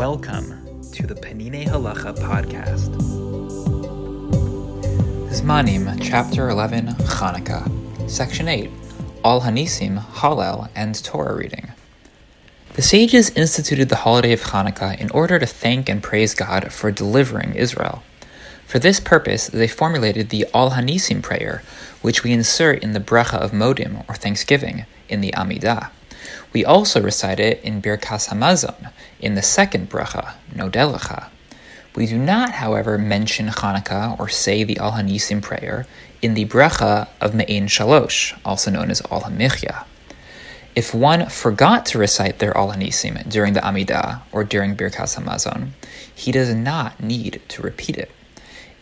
Welcome to the Peninei Halacha podcast. Zmanim, Chapter 11, Chanukah, Section 8, Al Hanisim, Hallel, and Torah reading. The sages instituted the holiday of Hanukkah in order to thank and praise God for delivering Israel. For this purpose, they formulated the Al Hanisim prayer, which we insert in the bracha of Modim, or Thanksgiving, in the Amidah. We also recite it in Birkas Hamazon, in the second bracha, Nodeh Lecha. We do not, however, mention Hanukkah or say the Al Hanisim prayer in the bracha of Me'in Shalosh, also known as Al Hamichya. If one forgot to recite their Al Hanisim during the Amidah or during Birkas Hamazon, he does not need to repeat it.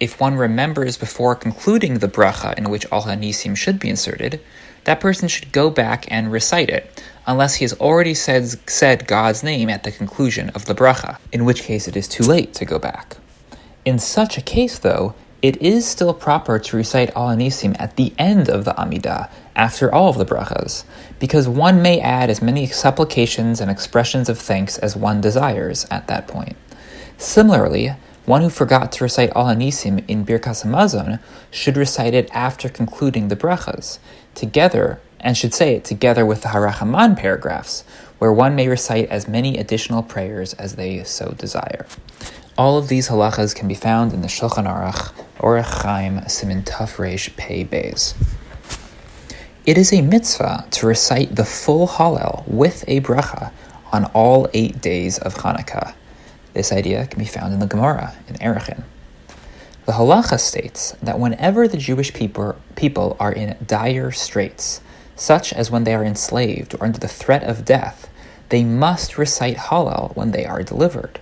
If one remembers before concluding the bracha in which Al Hanisim should be inserted, that person should go back and recite it, unless he has already said, said God's name at the conclusion of the bracha, in which case it is too late to go back. In such a case, though, it is still proper to recite Al Hanisim at the end of the Amidah, after all of the brachas, because one may add as many supplications and expressions of thanks as one desires at that point. Similarly, one who forgot to recite Al Hanisim in Birkas Hamazon should recite it after concluding the brachas, together and should say it together with the Harachaman paragraphs, where one may recite as many additional prayers as they so desire. All of these halachas can be found in the Shulchan Aruch, Orach Chaim, Simin Taf Reish Pei Beis. It is a mitzvah to recite the full Hallel with a bracha on all eight days of Hanukkah. This idea can be found in the Gemara in Erechin. The halacha states that whenever the Jewish people, people are in dire straits, such as when they are enslaved or under the threat of death, they must recite Hallel when they are delivered.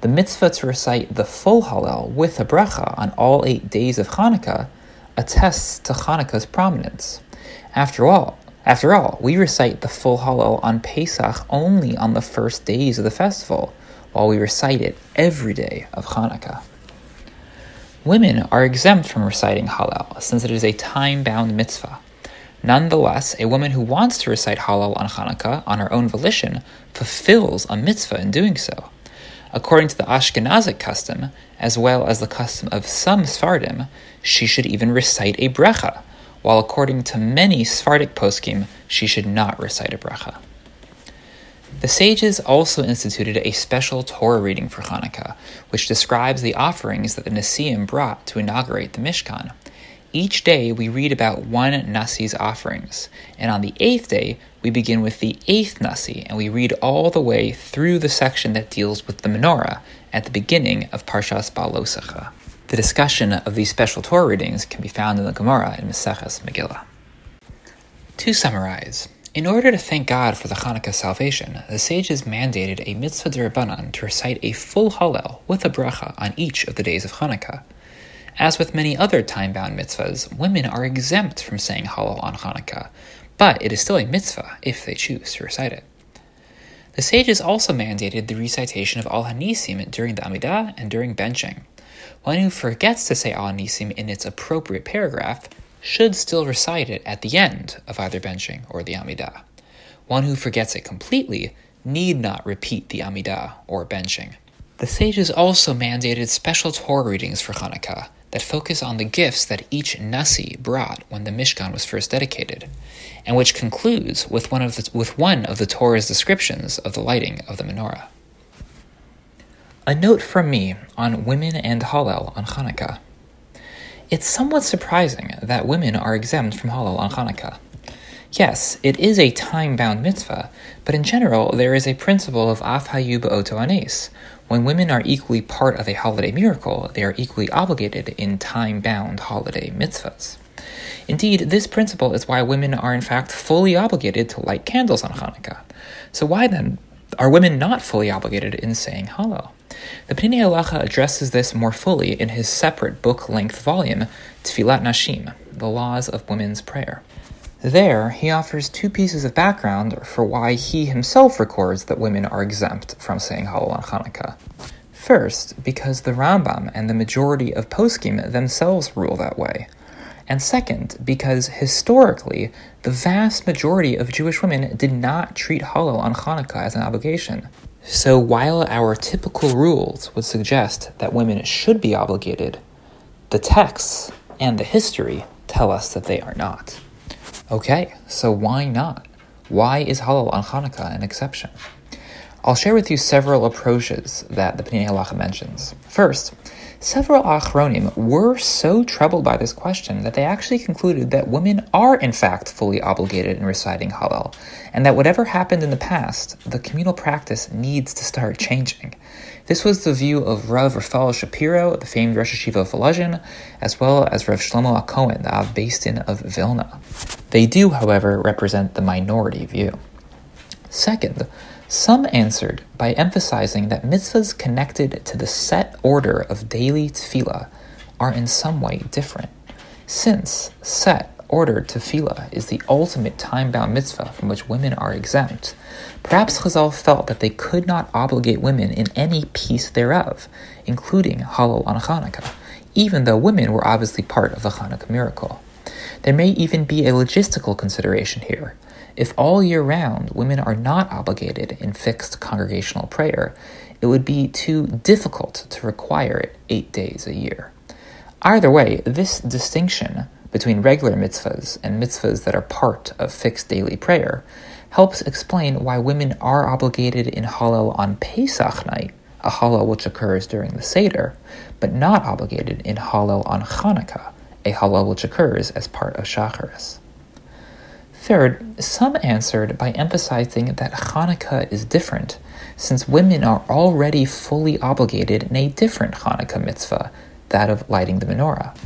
The mitzvah to recite the full Hallel with a bracha on all eight days of Hanukkah attests to Hanukkah's prominence. After all, after all, we recite the full Hallel on Pesach only on the first days of the festival, while we recite it every day of Hanukkah. Women are exempt from reciting Hallel since it is a time-bound mitzvah. Nonetheless, a woman who wants to recite Hallel on Hanukkah on her own volition fulfills a mitzvah in doing so. According to the Ashkenazic custom, as well as the custom of some Sfardim, she should even recite a bracha, while according to many Sephardic poskim, she should not recite a bracha. The sages also instituted a special Torah reading for Hanukkah, which describes the offerings that the Nasiim brought to inaugurate the Mishkan. Each day we read about one Nasi's offerings, and on the eighth day we begin with the eighth Nasi, and we read all the way through the section that deals with the menorah at the beginning of Parshas Beha'aloscha. The discussion of these special Torah readings can be found in the Gemara in Maseches Megillah. To summarize, in order to thank God for the Hanukkah salvation, the sages mandated a mitzvah derabanan to recite a full Hallel with a bracha on each of the days of Hanukkah. As with many other time bound mitzvahs, women are exempt from saying Hallel on Hanukkah, but it is still a mitzvah if they choose to recite it. The sages also mandated the recitation of Al Hanisim during the Amidah and during benching. One who forgets to say Al Hanisim in its appropriate paragraph should still recite it at the end of either benching or the Amidah. One who forgets it completely need not repeat the Amidah or benching. The sages also mandated special Torah readings for Hanukkah that focus on the gifts that each Nasi brought when the Mishkan was first dedicated, and which concludes with one of the, with one of the Torah's descriptions of the lighting of the menorah. A note from me on women and Hallel on Hanukkah. It's somewhat surprising that women are exempt from Hallel on Hanukkah. Yes, it is a time bound mitzvah, but in general, there is a principle of af hayu ba'oto anes. When women are equally part of a holiday miracle, they are equally obligated in time bound holiday mitzvahs. Indeed, this principle is why women are in fact fully obligated to light candles on Hanukkah. So, why then are women not fully obligated in saying Hallel? The Peninei Halacha addresses this more fully in his separate book length volume, Tfilat Nashim The Laws of Women's Prayer. There, he offers two pieces of background for why he himself records that women are exempt from saying Hallel on Hanukkah. First, because the Rambam and the majority of poskim themselves rule that way. And second, because historically, the vast majority of Jewish women did not treat Hallel on Hanukkah as an obligation. So while our typical rules would suggest that women should be obligated, the texts and the history tell us that they are not. Okay, so why not? Why is Hallel on Hanukkah an exception? I'll share with you several approaches that the Peninei Halacha mentions. First, several Achronim were so troubled by this question that they actually concluded that women are in fact fully obligated in reciting Hallel, and that whatever happened in the past, the communal practice needs to start changing. This was the view of Rav Refael Shapiro, the famed Rosh Yeshiva of Volozhin, as well as Rav Shlomo HaKohen, the Av Beis Din of Vilna. They do, however, represent the minority view. Second, some answered by emphasizing that mitzvahs connected to the set order of daily tefillah are in some way different, since set ordered tefillah is the ultimate time-bound mitzvah from which women are exempt. Perhaps Chazal felt that they could not obligate women in any piece thereof, including Hallel on Hanukkah, even though women were obviously part of the Hanukkah miracle. There may even be a logistical consideration here. If all year round women are not obligated in fixed congregational prayer, it would be too difficult to require it eight days a year. Either way, this distinction between regular mitzvahs and mitzvahs that are part of fixed daily prayer helps explain why women are obligated in Hallel on Pesach night, a Hallel which occurs during the Seder, but not obligated in Hallel on Hanukkah, a Hallel which occurs as part of Shacharis. Third, some answered by emphasizing that Hanukkah is different, since women are already fully obligated in a different Hanukkah mitzvah, that of lighting the menorah.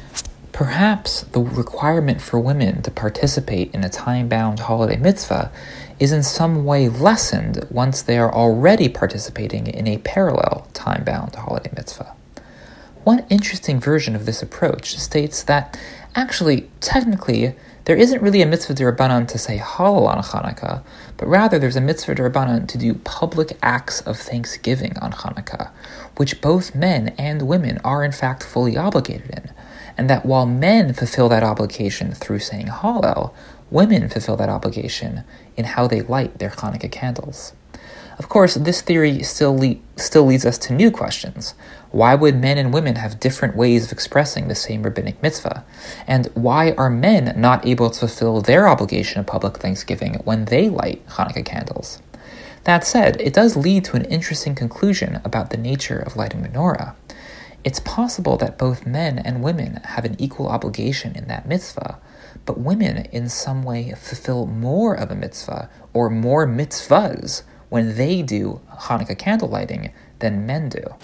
Perhaps the requirement for women to participate in a time bound holiday mitzvah is in some way lessened once they are already participating in a parallel time bound holiday mitzvah. One interesting version of this approach states that actually, technically, there isn't really a mitzvah derabanan to say Hallel on Hanukkah, but rather there's a mitzvah derabanan to do public acts of thanksgiving on Hanukkah, which both men and women are in fact fully obligated in, and that while men fulfill that obligation through saying Hallel, women fulfill that obligation in how they light their Hanukkah candles. Of course, this theory still, le- still leads us to new questions. Why would men and women have different ways of expressing the same rabbinic mitzvah? And why are men not able to fulfill their obligation of public thanksgiving when they light Hanukkah candles? That said, it does lead to an interesting conclusion about the nature of lighting menorah. It's possible that both men and women have an equal obligation in that mitzvah, but women in some way fulfill more of a mitzvah or more mitzvahs when they do Hanukkah candle lighting than men do.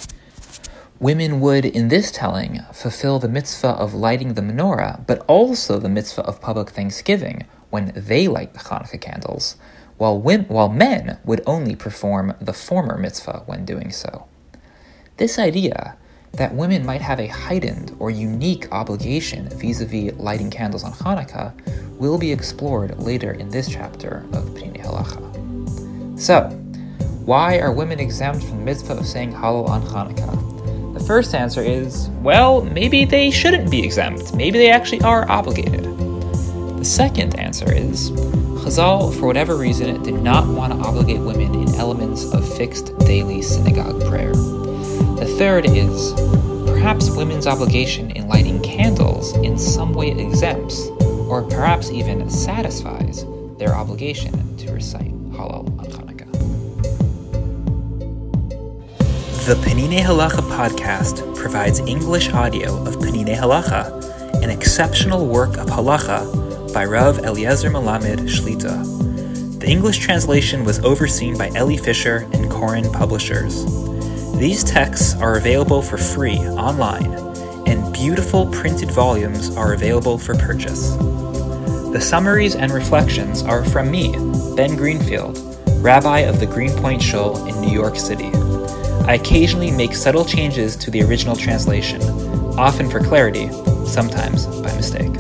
Women would, in this telling, fulfill the mitzvah of lighting the menorah, but also the mitzvah of public thanksgiving when they light the Hanukkah candles, while, while men would only perform the former mitzvah when doing so. This idea that women might have a heightened or unique obligation vis a vis lighting candles on Hanukkah will be explored later in this chapter of Peninei Halacha. So, why are women exempt from the mitzvah of saying Hallel on Hanukkah? The first answer is well, maybe they shouldn't be exempt. Maybe they actually are obligated. The second answer is Chazal, for whatever reason, did not want to obligate women in elements of fixed daily synagogue prayer. The third is perhaps women's obligation in lighting candles in some way exempts, or perhaps even satisfies, their obligation to recite Hallel The Peninei Halacha podcast provides English audio of Peninei Halacha, an exceptional work of halacha by Rav Eliezer Melamed Shlita. The English translation was overseen by Elli Fischer and Koren Publishers. These texts are available for free online, and beautiful printed volumes are available for purchase. The summaries and reflections are from me, Ben Greenfield, rabbi of the Greenpoint Shul in New York City. I occasionally make subtle changes to the original translation, often for clarity, sometimes by mistake.